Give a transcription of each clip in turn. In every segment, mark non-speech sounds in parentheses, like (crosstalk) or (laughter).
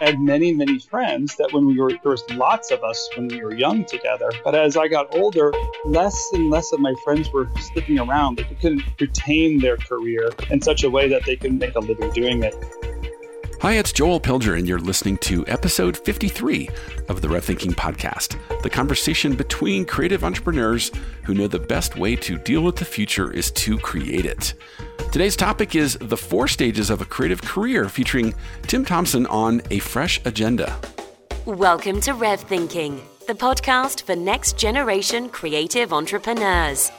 Had many, many friends that when we were, there was lots of us when we were young together. But as I got older, less and less of my friends were sticking around. They couldn't retain their career in such a way that they could make a living doing it. Hi, it's Joel Pilger, and you're listening to episode 53 of the Rev Thinking Podcast, the conversation between creative entrepreneurs who know the best way to deal with the future is to create it. Today's topic is the four stages of a creative career, featuring Tim Thompson on A Fresh Agenda. Welcome to Rev Thinking, the podcast for next generation creative entrepreneurs.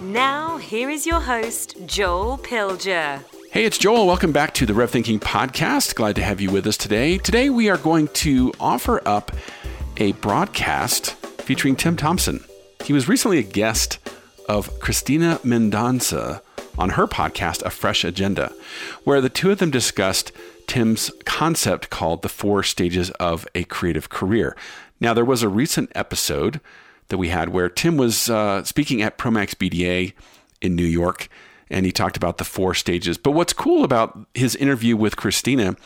Now, here is your host, Joel Pilger. Hey, it's Joel. Welcome back to the Rev Thinking Podcast. Glad to have you with us today. Today, we are going to offer up a broadcast featuring Tim Thompson. He was recently a guest of Christina Mendonca on her podcast, A Fresh Agenda, where the two of them discussed Tim's concept called the four stages of a creative career. Now, there was a recent episode that we had where Tim was uh, speaking at Promax BDA in New York and he talked about the four stages. But what's cool about his interview with Christina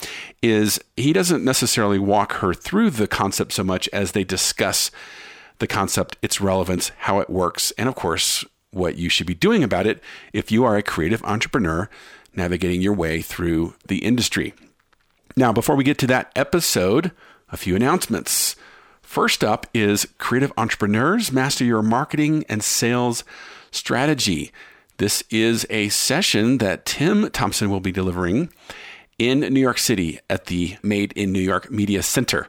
is he doesn't necessarily walk her through the concept so much as they discuss the concept, its relevance, how it works, and of course, what you should be doing about it if you are a creative entrepreneur navigating your way through the industry. Now, before we get to that episode, a few announcements. First up is Creative Entrepreneurs Master Your Marketing and Sales Strategy. This is a session that Tim Thompson will be delivering in New York City at the Made in New York Media Center.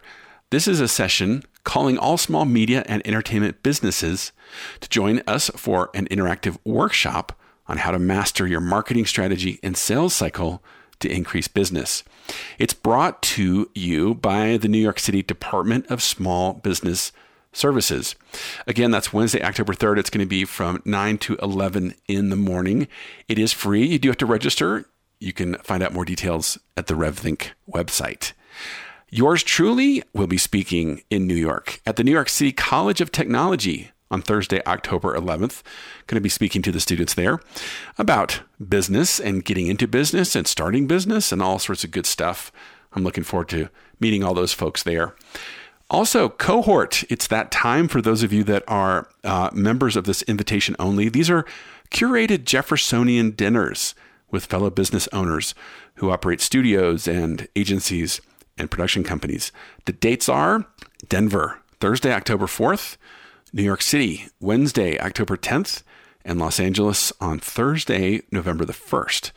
This is a session calling all small media and entertainment businesses to join us for an interactive workshop on how to master your marketing strategy and sales cycle to increase business. It's brought to you by the New York City Department of Small Business Services. Again, that's Wednesday, October 3rd. It's going to be from 9 to 11 in the morning. It is free. You do have to register. You can find out more details at the RevThink website. Yours truly will be speaking in New York at the New York City College of Technology on Thursday, October 11th. Going to be speaking to the students there about business and getting into business and starting business and all sorts of good stuff. I'm looking forward to meeting all those folks there. Also, cohort. It's that time for those of you that are uh, members of this invitation only. These are curated Jeffersonian dinners with fellow business owners who operate studios and agencies and production companies. The dates are Denver, Thursday, October 4th, New York City, Wednesday, October 10th, and Los Angeles on Thursday, November the 1st.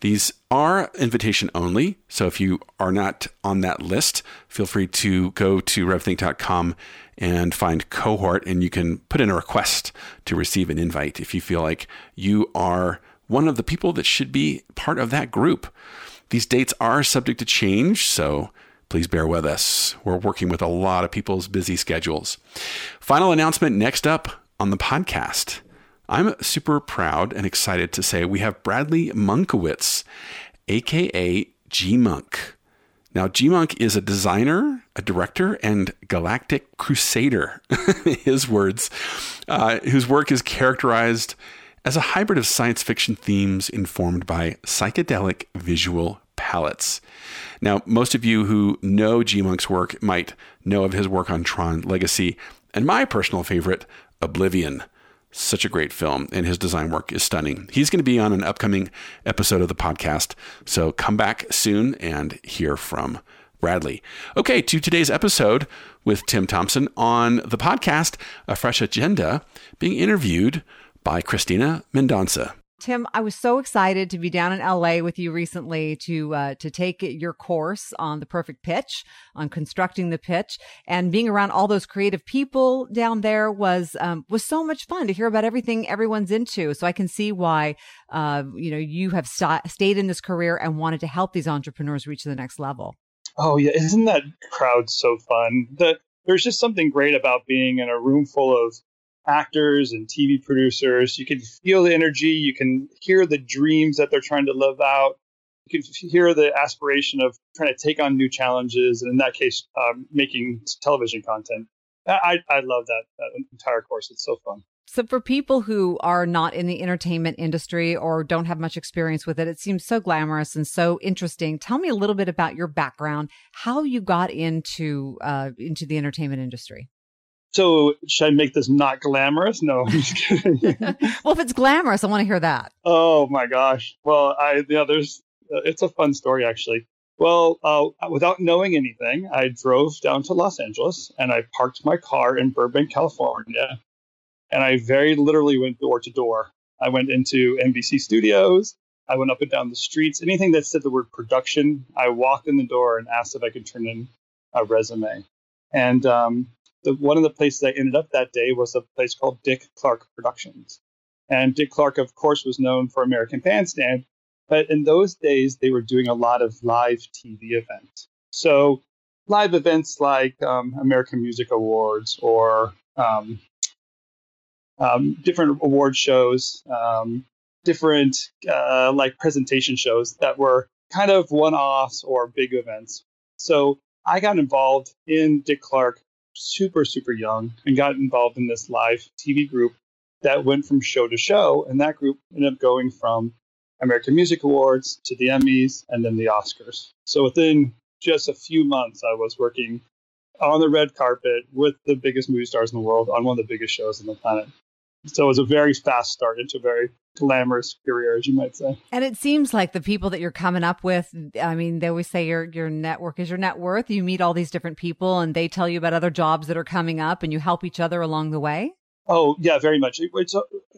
These are invitation only, so if you are not on that list, feel free to go to revthink.com and find cohort, and you can put in a request to receive an invite if you feel like you are one of the people that should be part of that group. These dates are subject to change, so please bear with us. We're working with a lot of people's busy schedules. Final announcement next up on the podcast. I'm super proud and excited to say we have Bradley Munkowitz, aka GMunk. Now, GMunk is a designer, a director, and galactic crusader, (laughs) his words, uh, whose work is characterized as a hybrid of science fiction themes informed by psychedelic visual palettes. Now, most of you who know GMunk's work might know of his work on Tron Legacy and my personal favorite, Oblivion. Such a great film, and his design work is stunning. He's going to be on an upcoming episode of the podcast, so come back soon and hear from Bradley. Okay, to today's episode with Tim Thompson on the podcast, A Fresh Agenda, being interviewed by Christina Mendonca. Tim, I was so excited to be down in LA with you recently to uh, to take your course on the perfect pitch, on constructing the pitch, and being around all those creative people down there was um, was so much fun to hear about everything everyone's into. So I can see why uh, you know you have st- stayed in this career and wanted to help these entrepreneurs reach the next level. Oh yeah, isn't that crowd so fun? That there's just something great about being in a room full of actors and TV producers. You can feel the energy. You can hear the dreams that they're trying to live out. You can hear the aspiration of trying to take on new challenges, and in that case, um, making television content. I, I love that, that entire course. It's so fun. So, for people who are not in the entertainment industry or don't have much experience with it, it seems so glamorous and so interesting. Tell me a little bit about your background, how you got into uh, into the entertainment industry. So, should I make this not glamorous? No, I'm just kidding. (laughs) (laughs) well, if it's glamorous, I want to hear that. oh my gosh. Well, I yeah, there's uh, it's a fun story actually. Well, uh, without knowing anything, I drove down to Los Angeles and I parked my car in Burbank, California, and I very literally went door to door. I went into NBC studios. I went up and down the streets. Anything that said the word production, I walked in the door and asked if I could turn in a resume. And um, the, one of the places I ended up that day was a place called Dick Clark Productions. And Dick Clark, of course, was known for American Bandstand, but in those days they were doing a lot of live TV events. So live events like um, American Music Awards or um, um, different award shows, um, different uh, like presentation shows that were kind of one-offs or big events. So I got involved in Dick Clark super super young and got involved in this live TV group that went from show to show, and that group ended up going from American Music Awards to the Emmys and then the Oscars. So within just a few months, I was working on the red carpet with the biggest movie stars in the world on one of the biggest shows on the planet. So it was a very fast start into a very glamorous career, as you might say. And it seems like the people that you're coming up with, I mean, they always say your your network is your net worth. You meet all these different people and they tell you about other jobs that are coming up and you help each other along the way. Oh yeah, very much. It's,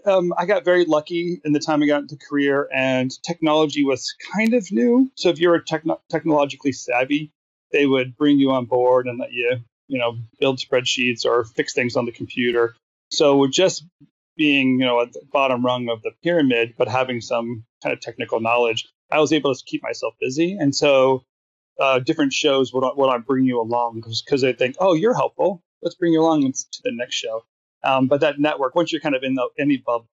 um, I got very lucky in the time I got into career, and technology was kind of new. So if you're techno- technologically savvy, they would bring you on board and let you, you know, build spreadsheets or fix things on the computer. So we just being, you know, at the bottom rung of the pyramid, but having some kind of technical knowledge, I was able to keep myself busy. And so uh, different shows would, would I bring you along because they think, oh, you're helpful. Let's bring you along to the next show. Um, but that network, once you're kind of in the, any bubble,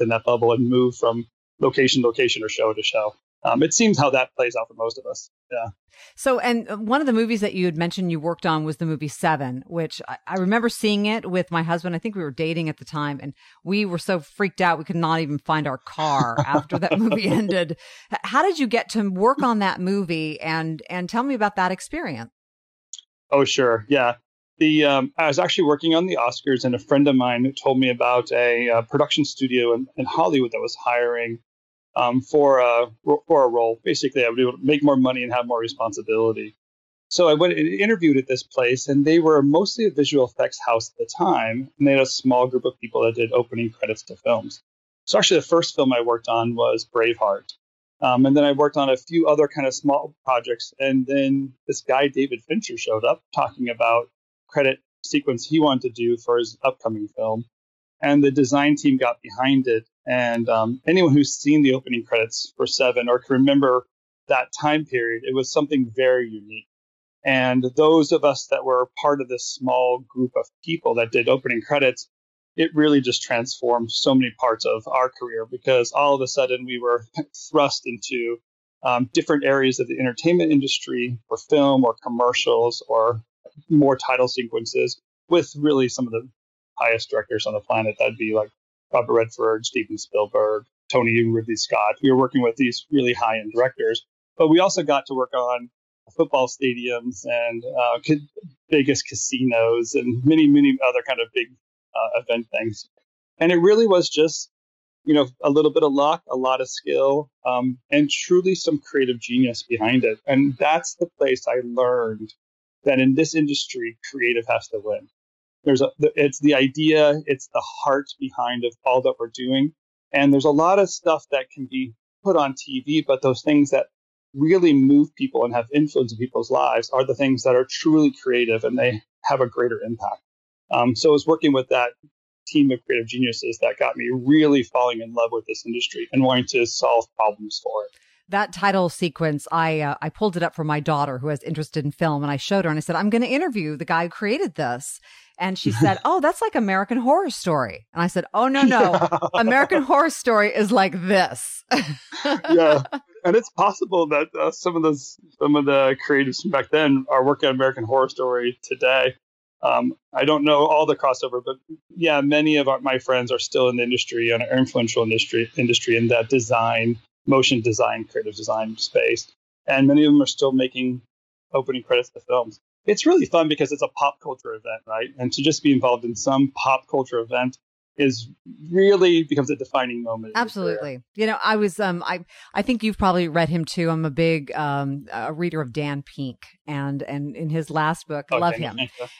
in that bubble and move from location to location or show to show. Um, it seems how that plays out for most of us. Yeah. So, and uh, one of the movies that you had mentioned you worked on was the movie Seven, which I, I, remember seeing it with my husband. I think we were dating at the time, and we were so freaked out we could not even find our car after that (laughs) movie ended. How did you get to work on that movie, and and tell me about that experience? Oh, sure. Yeah the um, I was actually working on the Oscars, and a friend of mine told me about a, a uh, production studio in, in, Hollywood that was hiring um, for a for a role. Basically, I would make more money and have more responsibility. So I went and interviewed at this place, and they were mostly a visual effects house at the time, and they had a small group of people that did opening credits to films. So actually, the first film I worked on was Braveheart. Um, and then I worked on a few other kind of small projects. And then this guy, David Fincher, showed up talking about credit sequence he wanted to do for his upcoming film. And the design team got behind it. And um, anyone who's seen the opening credits for Seven or can remember that time period, it was something very unique. And those of us that were part of this small group of people that did opening credits, it really just transformed so many parts of our career because all of a sudden we were (laughs) thrust into um, different areas of the entertainment industry or film or commercials or more title sequences with really some of the highest directors on the planet. That'd be like Robert Redford, Steven Spielberg, Tony Ridley Scott. We were working with these really high end directors, but we also got to work on football stadiums and uh, casinos and many, many other kind of big uh, event things. And it really was just, you know, a little bit of luck, a lot of skill, um, and truly some creative genius behind it. And that's the place I learned that in this industry, creative has to win. There's a, it's the idea, it's the heart behind of all that we're doing. And there's a lot of stuff that can be put on TV, but those things that really move people and have influence in people's lives are the things that are truly creative and they have a greater impact. Um, so it's working with that team of creative geniuses that got me really falling in love with this industry and wanting to solve problems for it that title sequence, I uh, I pulled it up for my daughter who has interested in film, and I showed her and I said, "I'm going to interview the guy who created this." And she said, (laughs) "Oh, that's like American Horror Story." And I said, "Oh no, no, (laughs) American Horror Story is like this." (laughs) yeah, and it's possible that uh, some of those some of the creatives from back then are working on American Horror Story today. Um, I don't know all the crossover, but yeah, many of our, my friends are still in the industry and are influential industry industry in that design, motion design, creative design space, and many of them are still making opening credits to films. It's really fun because it's a pop culture event, right? And to just be involved in some pop culture event is really becomes a defining moment. Absolutely. You know, I was um I I think you've probably read him too. I'm a big um a reader of Dan Pink and and in his last book, I love him.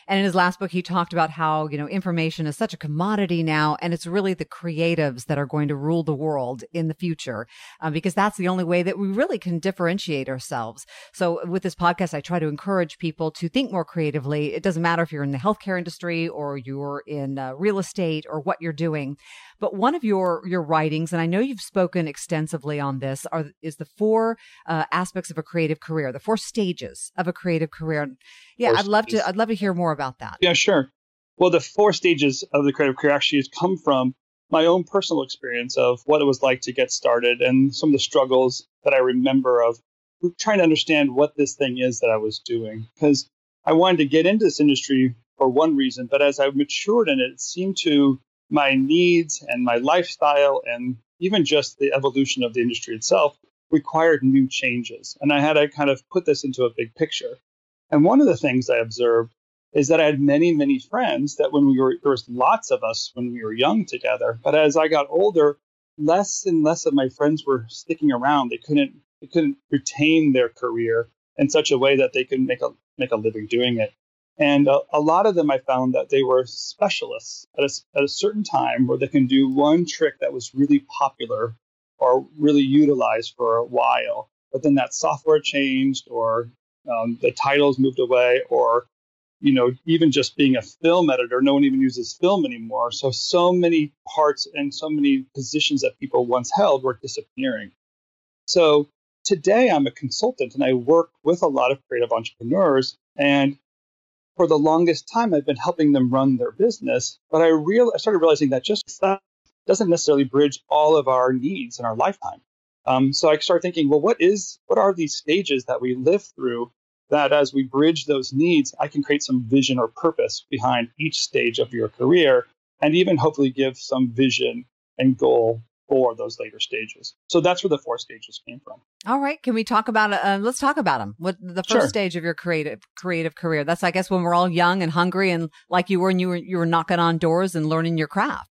And in his last book he talked about how, you know, information is such a commodity now and it's really the creatives that are going to rule the world in the future uh, because that's the only way that we really can differentiate ourselves. So with this podcast I try to encourage people to think more creatively. It doesn't matter if you're in the healthcare industry or you're in uh, real estate or what you're doing. But one of your your writings, and I know you've spoken extensively on this, are is the four uh, aspects of a creative career, the four stages of a creative career. Yeah, i I'd love to I'd love to hear more about that. Yeah, sure. Well, the four stages of the creative career actually has come from my own personal experience of what it was like to get started and some of the struggles that I remember of trying to understand what this thing is that I was doing. Because I wanted to get into this industry for one reason, but as I matured in it, it seemed to my needs and my lifestyle and even just the evolution of the industry itself required new changes. And I had to kind of put this into a big picture. And one of the things I observed is that I had many, many friends that when we were, there was lots of us when we were young together. But as I got older, less and less of my friends were sticking around. They couldn't, they couldn't retain their career in such a way that they could make a, make a living doing it. And a, a, lot of them, I found that they were specialists at a, at a certain time where they can do one trick that was really popular or really utilized for a while. But then that software changed, or um, the titles moved away, or you know, even just being a film editor, no one even uses film anymore. So, so many parts and so many positions that people once held were disappearing. So, today I'm a consultant and I work with a lot of creative entrepreneurs. And for the longest time, I've been helping them run their business. But I real I started realizing that just that doesn't necessarily bridge all of our needs in our lifetime. Um, so I started thinking, well, what is what are these stages that we live through that as we bridge those needs, I can create some vision or purpose behind each stage of your career and even hopefully give some vision and goal for those later stages. So that's where the four stages came from. All right, can we talk about? Uh, let's talk about them. What the first sure. stage of your creative creative career? That's I guess when we're all young and hungry and like you were, and you were you were knocking on doors and learning your craft.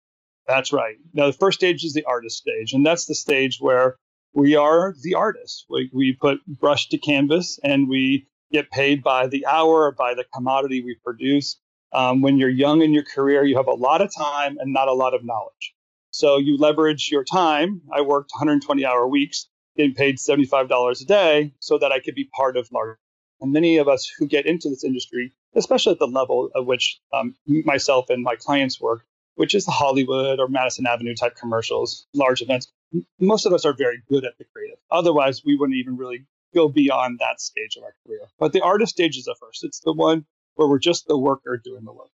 That's right. Now the first stage is the artist stage, and that's the stage where we are the artists. We, we put brush to canvas, and we get paid by the hour or by the commodity we produce. Um, when you're young in your career, you have a lot of time and not a lot of knowledge. So you leverage your time. I worked 120 hour weeks, getting paid $75 a day so that I could be part of large. And many of us who get into this industry, especially at the level of which um, myself and my clients work, which is the Hollywood or Madison Avenue type commercials, large events, most of us are very good at the creative. Otherwise, we wouldn't even really go beyond that stage of our career. But the artist stage is the first. It's the one where we're just the worker doing the work.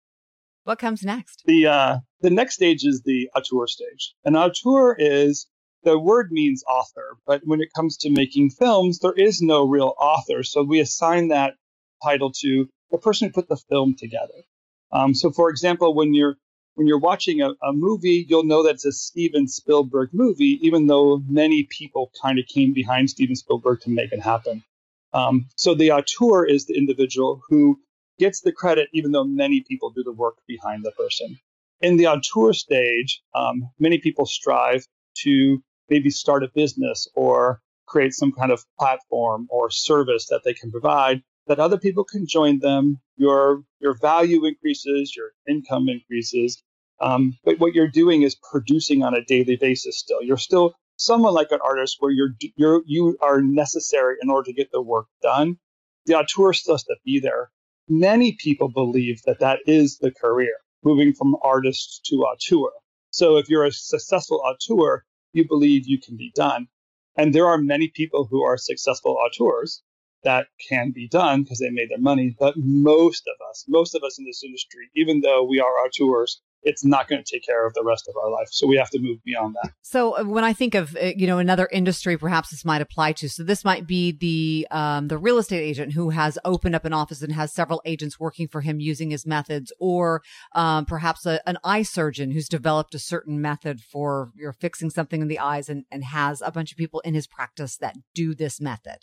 What comes next? The uh, the next stage is the auteur stage. An auteur is the word means author, but when it comes to making films, there is no real author. So we assign that title to the person who put the film together. Um, so, for example, when you're when you're watching a, a, movie, you'll know that it's a Steven Spielberg movie, even though many people kind of came behind Steven Spielberg to make it happen. Um, so the auteur is the individual who gets the credit, even though many people do the work behind the person. In the auteur stage, um, many people strive to maybe start a business or create some kind of platform or service that they can provide that other people can join them. Your your value increases, your income increases. Um, but what you're doing is producing on a daily basis. Still, you're still someone like an artist where you're you're you are necessary in order to get the work done. The auteur still has to be there many people believe that that is the career, moving from artist to auteur. So if you're a successful auteur, you believe you can be done. And there are many people who are successful auteurs that can be done because they made their money. But most of us, most of us in this industry, even though we are auteurs, it's not going to take care of the rest of our life. So we have to move beyond that. So uh, when I think of uh, you know another industry, perhaps this might apply to. So this might be the um, the real estate agent who has opened up an office and has several agents working for him using his methods, or um, perhaps a, an eye surgeon who's developed a certain method for you're fixing something in the eyes and, and has a bunch of people in his practice that do this method.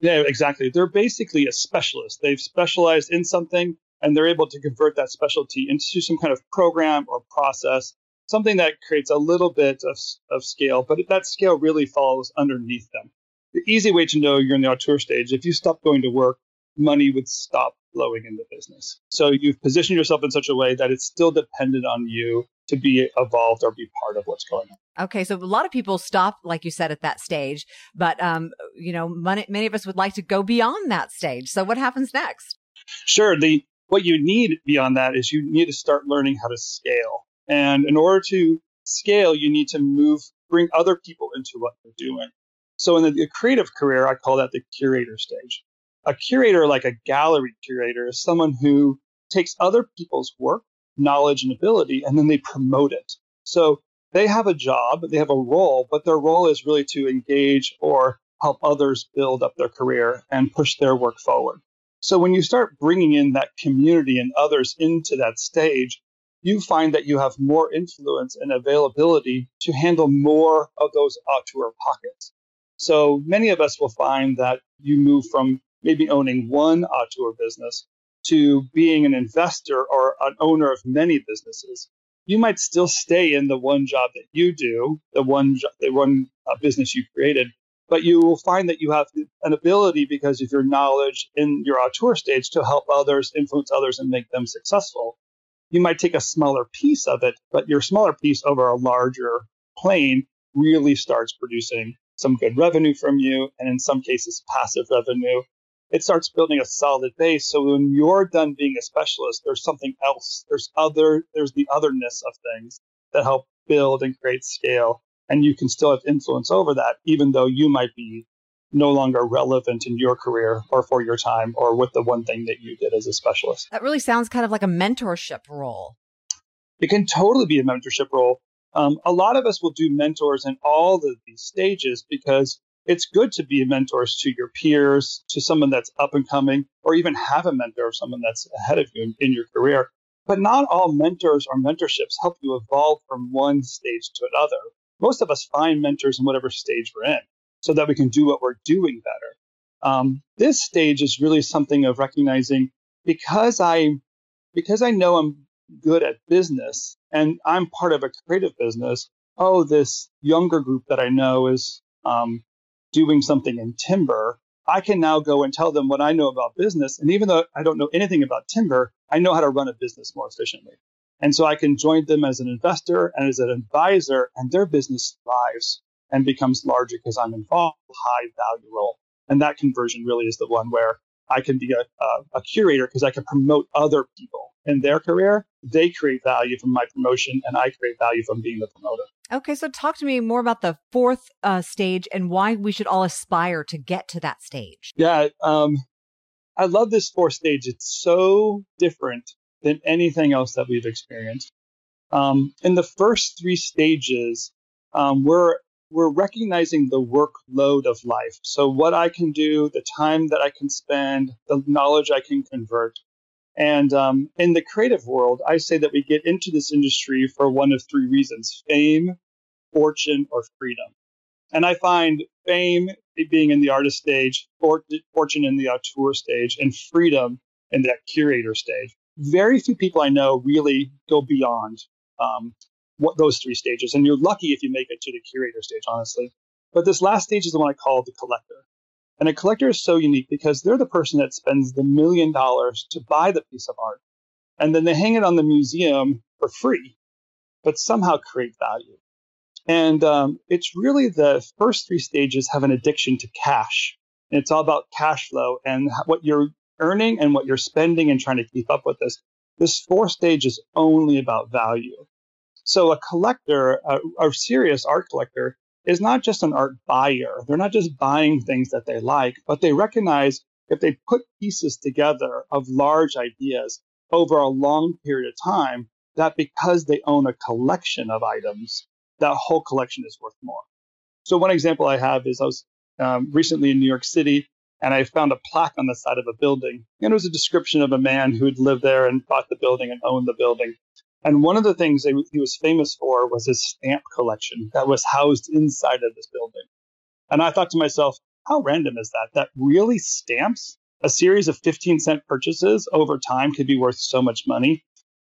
Yeah, exactly. They're basically a specialist. They've specialized in something and they're able to convert that specialty into some kind of program or process, something that creates a little bit of, of scale, but that scale really falls underneath them. The easy way to know you're in the auteur stage, if you stop going to work, money would stop flowing into business. So you've positioned yourself in such a way that it's still dependent on you to be evolved or be part of what's going on. Okay, so a lot of people stop, like you said, at that stage, but um, you know, many, many of us would like to go beyond that stage. So what happens next? Sure. The what you need beyond that is you need to start learning how to scale. And in order to scale, you need to move, bring other people into what you're doing. So in the, the creative career, I call that the curator stage. A curator, like a gallery curator, is someone who takes other people's work, knowledge, and ability, and then they promote it. So they have a job, they have a role, but their role is really to engage or help others build up their career and push their work forward. So when you start bringing in that community and others into that stage, you find that you have more influence and availability to handle more of those auteur pockets. So many of us will find that you move from maybe owning one auteur business to being an investor or an owner of many businesses. You might still stay in the one job that you do, the one the one uh, business you created, but you will find that you have an ability because of your knowledge in your auteur stage to help others, influence others, and make them successful. You might take a smaller piece of it, but your smaller piece over a larger plane really starts producing some good revenue from you, and in some cases, passive revenue. It starts building a solid base. So when you're done being a specialist, there's something else. There's other, there's the otherness of things that help build and create scale and you can still have influence over that, even though you might be no longer relevant in your career or for your time or with the one thing that you did as a specialist. That really sounds kind of like a mentorship role. It can totally be a mentorship role. Um, a lot of us will do mentors in all of these stages because it's good to be mentors to your peers, to someone that's up and coming, or even have a mentor of someone that's ahead of you in, in your career. But not all mentors or mentorships help you evolve from one stage to another most of us find mentors in whatever stage we're in so that we can do what we're doing better. Um, this stage is really something of recognizing because I because I know I'm good at business and I'm part of a creative business. Oh, this younger group that I know is um, doing something in timber. I can now go and tell them what I know about business. And even though I don't know anything about timber, I know how to run a business more efficiently. And so I can join them as an investor and as an advisor, and their business thrives and becomes larger because I'm involved in a high value role. And that conversion really is the one where I can be a, a, a curator because I can promote other people in their career. They create value from my promotion, and I create value from being the promoter. Okay, so talk to me more about the fourth uh, stage and why we should all aspire to get to that stage. Yeah, um, I love this fourth stage. It's so different than anything else that we've experienced. Um, in the first three stages, um, we're we're recognizing the workload of life. So what I can do, the time that I can spend, the knowledge I can convert. And um, in the creative world, I say that we get into this industry for one of three reasons: fame, fortune, or freedom. And I find fame being in the artist stage, fortune in the auteur stage, and freedom in that curator stage very few people I know really go beyond um, what those three stages. And you're lucky if you make it to the curator stage, honestly. But this last stage is the one I call the collector. And a collector is so unique because they're the person that spends the million dollars to buy the piece of art. And then they hang it on the museum for free, but somehow create value. And um, it's really the first three stages have an addiction to cash. And it's all about cash flow and what you're earning and what you're spending and trying to keep up with this. This fourth stage is only about value. So a collector, a, a serious art collector, is not just an art buyer. They're not just buying things that they like, but they recognize if they put pieces together of large ideas over a long period of time, that because they own a collection of items, that whole collection is worth more. So one example I have is I was um, recently in New York City and I found a plaque on the side of a building. And it was a description of a man who had lived there and bought the building and owned the building. And one of the things he was famous for was his stamp collection that was housed inside of this building. And I thought to myself, how random is that? That really stamps a series of 15 cent purchases over time could be worth so much money.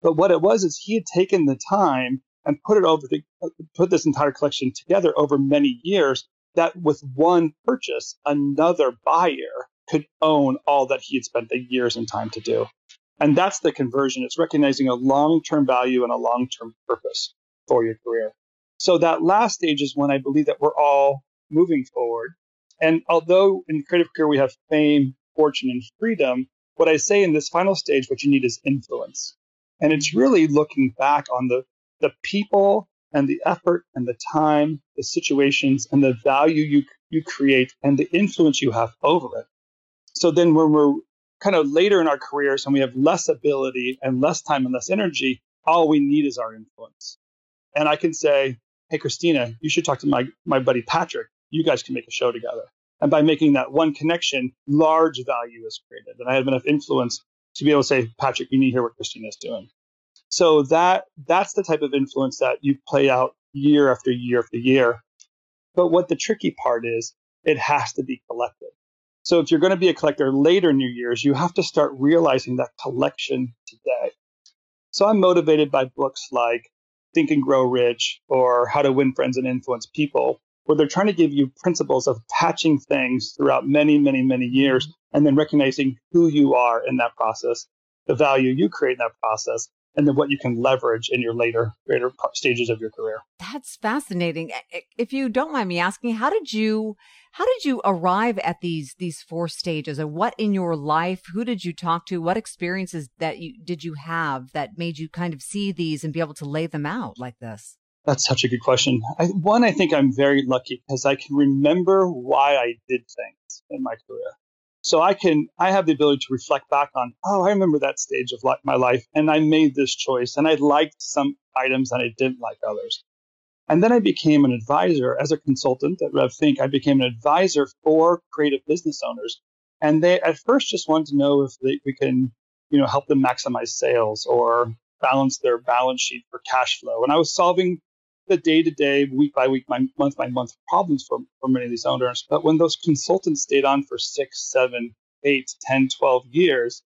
But what it was is he had taken the time and put it over, to, uh, put this entire collection together over many years that with one purchase, another buyer could own all that he had spent the years and time to do. And that's the conversion. It's recognizing a long term value and a long term purpose for your career. So that last stage is when I believe that we're all moving forward. And although in creative career we have fame, fortune, and freedom, what I say in this final stage, what you need is influence. And it's really looking back on the, the people and the effort and the time, the situations and the value you, you create and the influence you have over it. So then when we're kind of later in our careers and we have less ability and less time and less energy, all we need is our influence. And I can say, hey, Christina, you should talk to my, my buddy Patrick. You guys can make a show together. And by making that one connection, large value is created. And I have enough influence to be able to say, Patrick, you need to hear what Christina is doing. So that that's the type of influence that you play out year after year after year. But what the tricky part is, it has to be collected. So if you're going to be a collector later in your years, you have to start realizing that collection today. So I'm motivated by books like Think and Grow Rich or How to Win Friends and Influence People, where they're trying to give you principles of patching things throughout many, many, many years and then recognizing who you are in that process, the value you create in that process, and then what you can leverage in your later later stages of your career. That's fascinating. If you don't mind me asking, how did you how did you arrive at these these four stages and what in your life who did you talk to what experiences that you did you have that made you kind of see these and be able to lay them out like this? That's such a good question. I, one, I think I'm very lucky because I can remember why I did things in my career. So I can, I have the ability to reflect back on, oh, I remember that stage of my life and I made this choice and I liked some items and I didn't like others. And then I became an advisor as a consultant at RevThink. I became an advisor for creative business owners. And they at first just wanted to know if they, we can, you know, help them maximize sales or balance their balance sheet for cash flow. And I was solving the day to day, week by week, month by month problems for, for many of these owners. But when those consultants stayed on for six, seven, eight, 10, 12 years,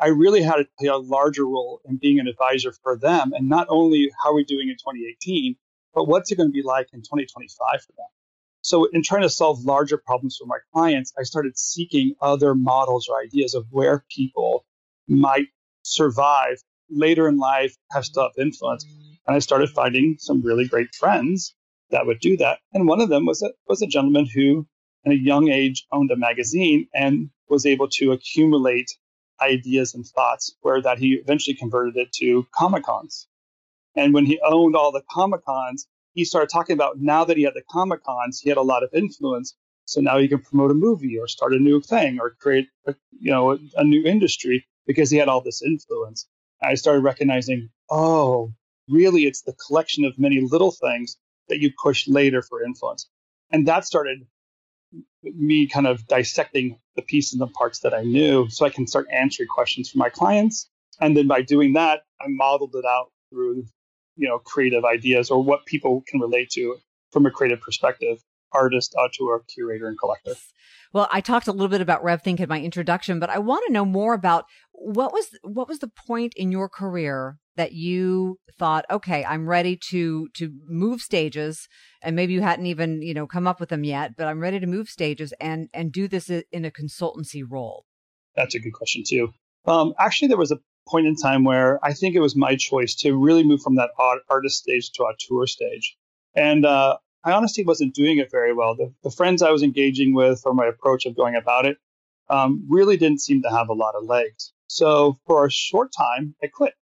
I really had to play a larger role in being an advisor for them. And not only how are we doing in 2018, but what's it going to be like in 2025 for them? So, in trying to solve larger problems for my clients, I started seeking other models or ideas of where people might survive later in life, have have influence. And I started finding some really great friends that would do that. And one of them was a, was a gentleman who, at a young age, owned a magazine and was able to accumulate ideas and thoughts where that he eventually converted it to Comic Cons. And when he owned all the Comic Cons, he started talking about now that he had the Comic Cons, he had a lot of influence. So now he can promote a movie or start a new thing or create, a, you know, a, a new industry because he had all this influence. I started recognizing, oh, really it's the collection of many little things that you push later for influence. And that started me kind of dissecting the pieces and parts that I knew so I can start answering questions for my clients. And then by doing that, I modeled it out through, you know, creative ideas or what people can relate to from a creative perspective, artist, auteur, curator, and collector. Well, I talked a little bit about RevThink in my introduction, but I want to know more about what was what was the point in your career that you thought, okay, I'm ready to to move stages, and maybe you hadn't even you know come up with them yet, but I'm ready to move stages and and do this in a consultancy role. That's a good question too. Um, actually, there was a point in time where I think it was my choice to really move from that artist stage to auteur stage, and uh, I honestly wasn't doing it very well. The, the, friends I was engaging with, or my approach of going about it, um, really didn't seem to have a lot of legs. So for a short time, I quit.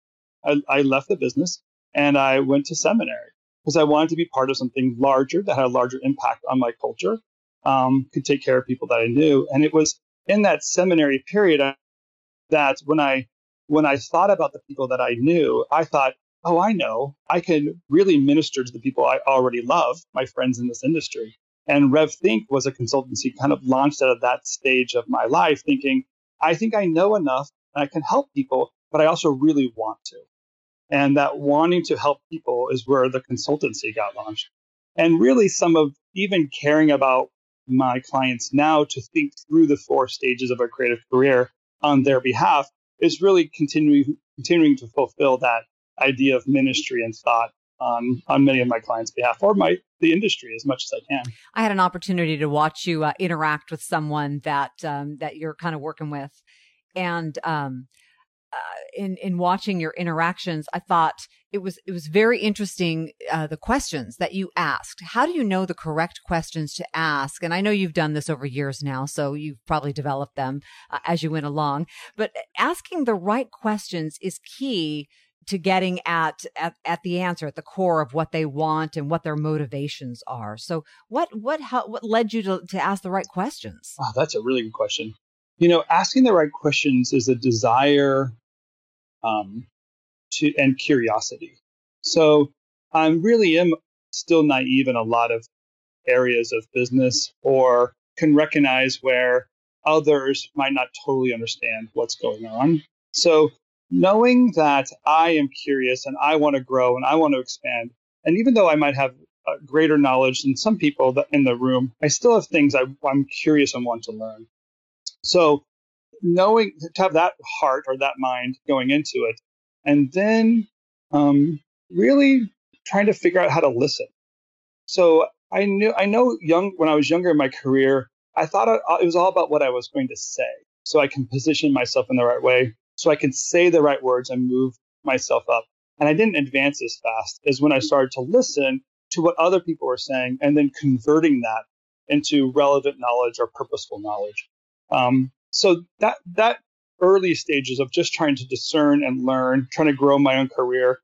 I, I left the business and I went to seminary because I wanted to be part of something larger that had a larger impact on my culture, um, could take care of people that I knew. And it was in that seminary period that when I when I thought about the people that I knew, I thought oh, I know, I can really minister to the people I already love, my friends in this industry. And RevThink was a consultancy kind of launched out of that stage of my life, thinking, I think I know enough and I can help people, but I also really want to. And that wanting to help people is where the consultancy got launched. And really, some of even caring about my clients now to think through the four stages of a creative career on their behalf is really continuing continuing to fulfill that idea of ministry and thought on on many of my clients' behalf or my the industry as much as I can. I had an opportunity to watch you uh, interact with someone that um, that you're kind of working with, and um, in in watching your interactions, I thought it was it was very interesting uh, the questions that you asked. How do you know the correct questions to ask? And I know you've done this over years now, so you've probably developed them uh, as you went along. But asking the right questions is key to getting at, at at the answer at the core of what they want and what their motivations are. So what what how, what led you to to ask the right questions? That's a really good question. You know, asking the right questions is a desire um, to and curiosity. So I really am still naive in a lot of areas of business or can recognize where others might not totally understand what's going on. So knowing that I am curious and I want to grow and I want to expand, and even though I might have greater knowledge than some people in the room, I still have things I, I'm curious and want to learn. So knowing to have that heart or that mind going into it, and then um, really trying to figure out how to listen. So I knew I know young when I was younger in my career, I thought it was all about what I was going to say, so I can position myself in the right way so I can say the right words and move myself up. And I didn't advance as fast as when I started to listen to what other people were saying and then converting that into relevant knowledge or purposeful knowledge. Um, so that that early stages of just trying to discern and learn, trying to grow my own career,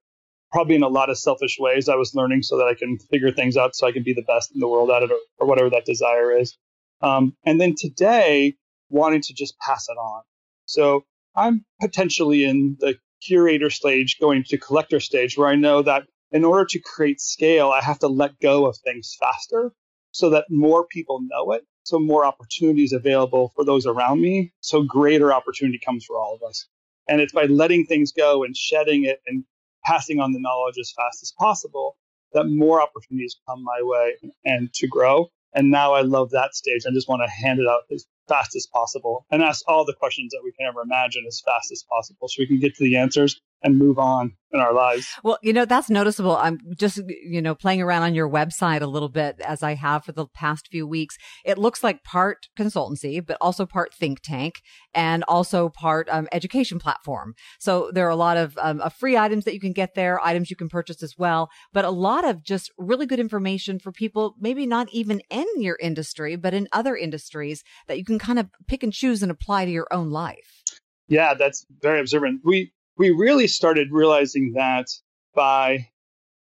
probably in a lot of selfish ways. I was learning so that I can figure things out so I can be the best in the world at it or, or whatever that desire is. Um, and then today, wanting to just pass it on. So I'm potentially in the curator stage going to collector stage where I know that in order to create scale, I have to let go of things faster so that more people know it. So more opportunities available for those around me. So greater opportunity comes for all of us. And it's by letting things go and shedding it and passing on the knowledge as fast as possible that more opportunities come my way and to grow. And now I love that stage. I just want to hand it out as fast as possible and ask all the questions that we can ever imagine as fast as possible so we can get to the answers and move on in our lives. Well, you know, that's noticeable. I'm just, you know, playing around on your website a little bit as I have for the past few weeks. It looks like part consultancy, but also part think tank and also part um, education platform. So there are a lot of, um, of free items that you can get there, items you can purchase as well, but a lot of just really good information for people, maybe not even in your industry, but in other industries that you can kind of pick and choose and apply to your own life. Yeah, that's very observant. We we really started realizing that by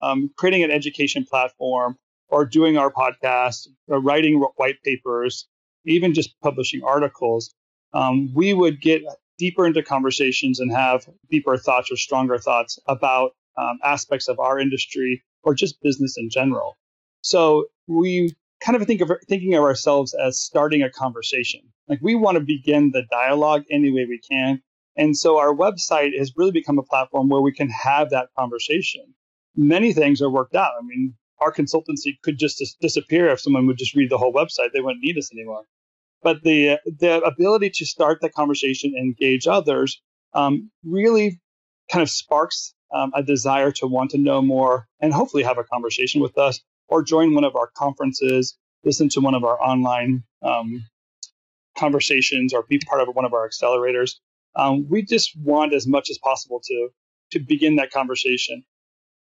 um, creating an education platform or doing our podcast, or writing white papers, even just publishing articles, um, we would get deeper into conversations and have deeper thoughts or stronger thoughts about um, aspects of our industry or just business in general. So we kind of think of thinking of ourselves as starting a conversation. Like we want to begin the dialogue any way we can and so our website has really become a platform where we can have that conversation. Many things are worked out. I mean, our consultancy could just dis- disappear if someone would just read the whole website. They wouldn't need us anymore. But the the ability to start the conversation engage others um, really kind of sparks um, a desire to want to know more and hopefully have a conversation with us or join one of our conferences, listen to one of our online um, conversations, or be part of one of our accelerators. Um, we just want as much as possible to to begin that conversation.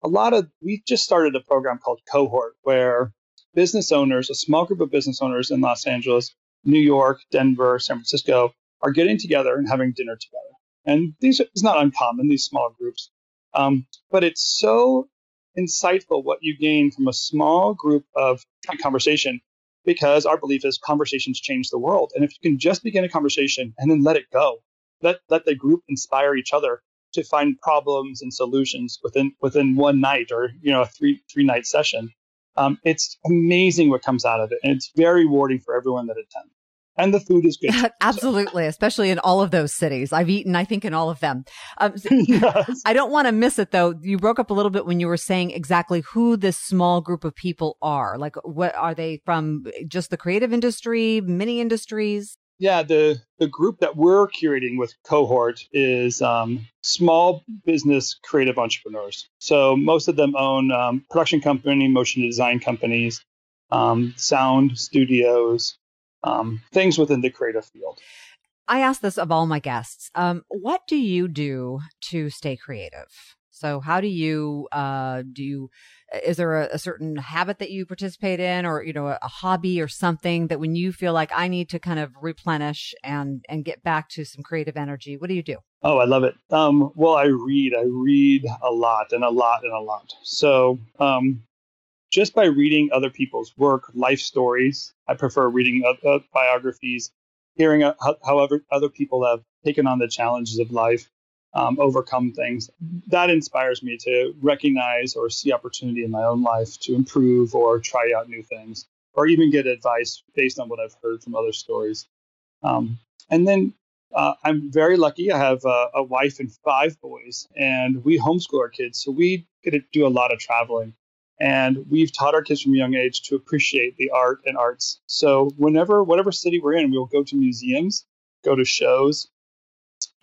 A lot of we just started a program called Cohort, where business owners, a small group of business owners in Los Angeles, New York, Denver, San Francisco, are getting together and having dinner together. And these it's not uncommon these small groups, um, but it's so insightful what you gain from a small group of conversation because our belief is conversations change the world. And if you can just begin a conversation and then let it go, let let the group inspire each other to find problems and solutions within within one night or you know a three three night session. Um, it's amazing what comes out of it, and it's very rewarding for everyone that attends and the food is good. (laughs) Absolutely, so. especially in all of those cities. I've eaten, I think, in all of them. Um, (laughs) (laughs) yes. I don't want to miss it though. You broke up a little bit when you were saying exactly who this small group of people are. Like, what are they from? Just the creative industry, many industries? Yeah, the the group that we're curating with cohort is um, small business creative entrepreneurs. So most of them own um, production company, motion design companies, um, sound studios, um, things within the creative field. I ask this of all my guests. Um, what do you do to stay creative? So, how do you uh, do? You, is there a, a, certain habit that you participate in, or you know, a, a, hobby or something that when you feel like I need to kind of replenish and and get back to some creative energy, what do you do? Oh, I love it. Um, well, I read. I read a lot and a lot and a lot. So, um, just by reading other people's work, life stories. I prefer reading uh, biographies, hearing uh, how, however other people have taken on the challenges of life, um, overcome things. That inspires me to recognize or see opportunity in my own life to improve or try out new things, or even get advice based on what I've heard from other stories. Um, and then uh, I'm very lucky. I have a, a wife and five boys, and we homeschool our kids, so we get to do a lot of traveling. And we've taught our kids from a young age to appreciate the art and arts. So whenever, whatever city we're in, we'll go to museums, go to shows,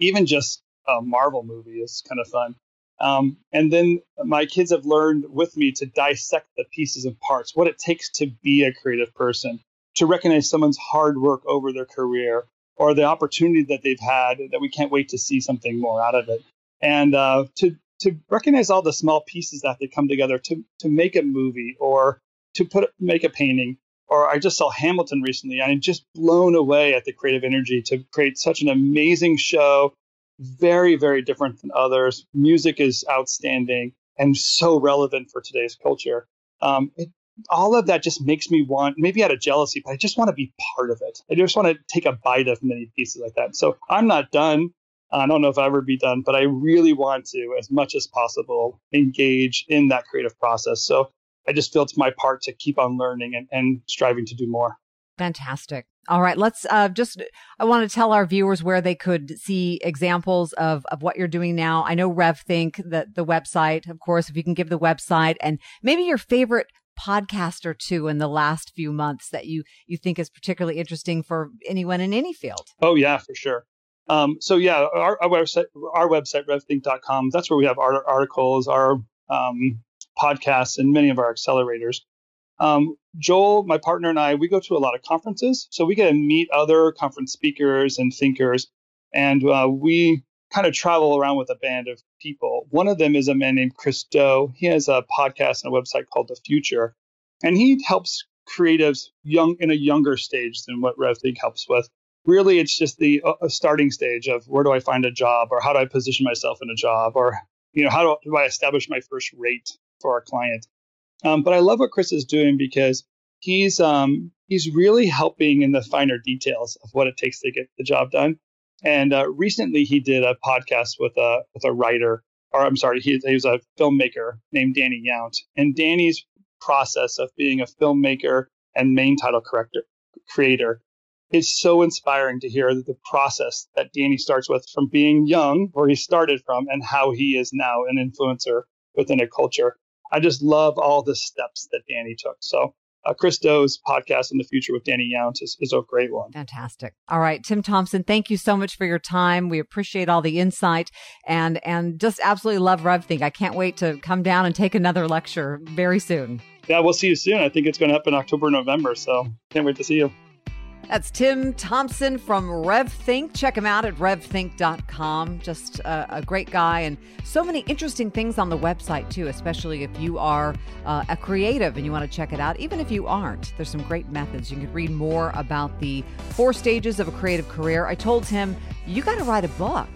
even just a Marvel movie is kind of fun. Um, and then my kids have learned with me to dissect the pieces and parts, what it takes to be a creative person, to recognize someone's hard work over their career or the opportunity that they've had that we can't wait to see something more out of it. And uh, to to recognize all the small pieces that they come together to to make a movie or to put make a painting. Or I just saw Hamilton recently, and I'm just blown away at the creative energy to create such an amazing show. Very, very different than others. Music is outstanding and so relevant for today's culture. Um, it, all of that just makes me want, maybe out of jealousy, but I just want to be part of it. I just want to take a bite of many pieces like that. So I'm not done. I don't know if I'll ever be done, but I really want to, as much as possible, engage in that creative process. So I just feel it's my part to keep on learning and, and striving to do more. Fantastic. All right, let's uh, just. I want to tell our viewers where they could see examples of of what you're doing now. I know RevThink, the the website, of course. If you can give the website and maybe your favorite podcast or two in the last few months that you you think is particularly interesting for anyone in any field. Oh yeah, for sure. Um, so yeah, our, our, website, our website, revthink.com, that's where we have our articles, our um, podcasts, and many of our accelerators. Um, Joel, my partner, and I, we go to a lot of conferences. So we get to meet other conference speakers and thinkers. And uh, we kind of travel around with a band of people. One of them is a man named Chris Do. He has a podcast and a website called The Futur. And he helps creatives young in a younger stage than what RevThink helps with really it's just the uh, starting stage of where do I find a job or how do I position myself in a job or you know how do, do I establish my first rate for a client. Um, but I love what Chris is doing because he's um, he's really helping in the finer details of what it takes to get the job done. And uh, recently he did a podcast with a with a writer, or I'm sorry, he, he was a filmmaker named Danny Yount. And Danny's process of being a filmmaker and main title corrector, creator it's so inspiring to hear the process that Danny starts with from being young, where he started from, and how he is now an influencer within a culture. I just love all the steps that Danny took. So uh, Chris Do's podcast in the Futur with Danny Yount is, is a great one. Fantastic. All right, Tim Thompson, thank you so much for your time. We appreciate all the insight and and just absolutely love RevThink. I can't wait to come down and take another lecture very soon. Yeah, we'll see you soon. I think it's going to happen October, November. So can't wait to see you. That's Tim Thompson from RevThink. Check him out at revthink.com. Just a, a, great guy and so many interesting things on the website, too, especially if you are uh, a creative and you want to check it out. Even if you aren't, there's some great methods. You can read more about the four stages of a creative career. I told him, you got to write a book.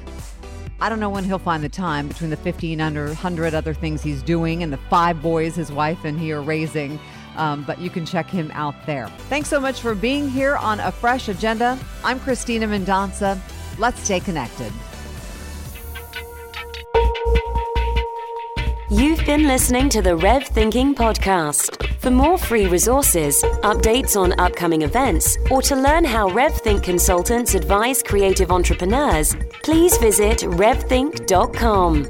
I don't know when he'll find the time between the 15 under 100 other things he's doing and the five boys his wife and he are raising um, but you can check him out there. Thanks so much for being here on A Fresh Agenda. I'm Christina Mendonca. Let's stay connected. You've been listening to the Rev Thinking Podcast. For more free resources, updates on upcoming events, or to learn how RevThink consultants advise creative entrepreneurs, please visit revthink.com.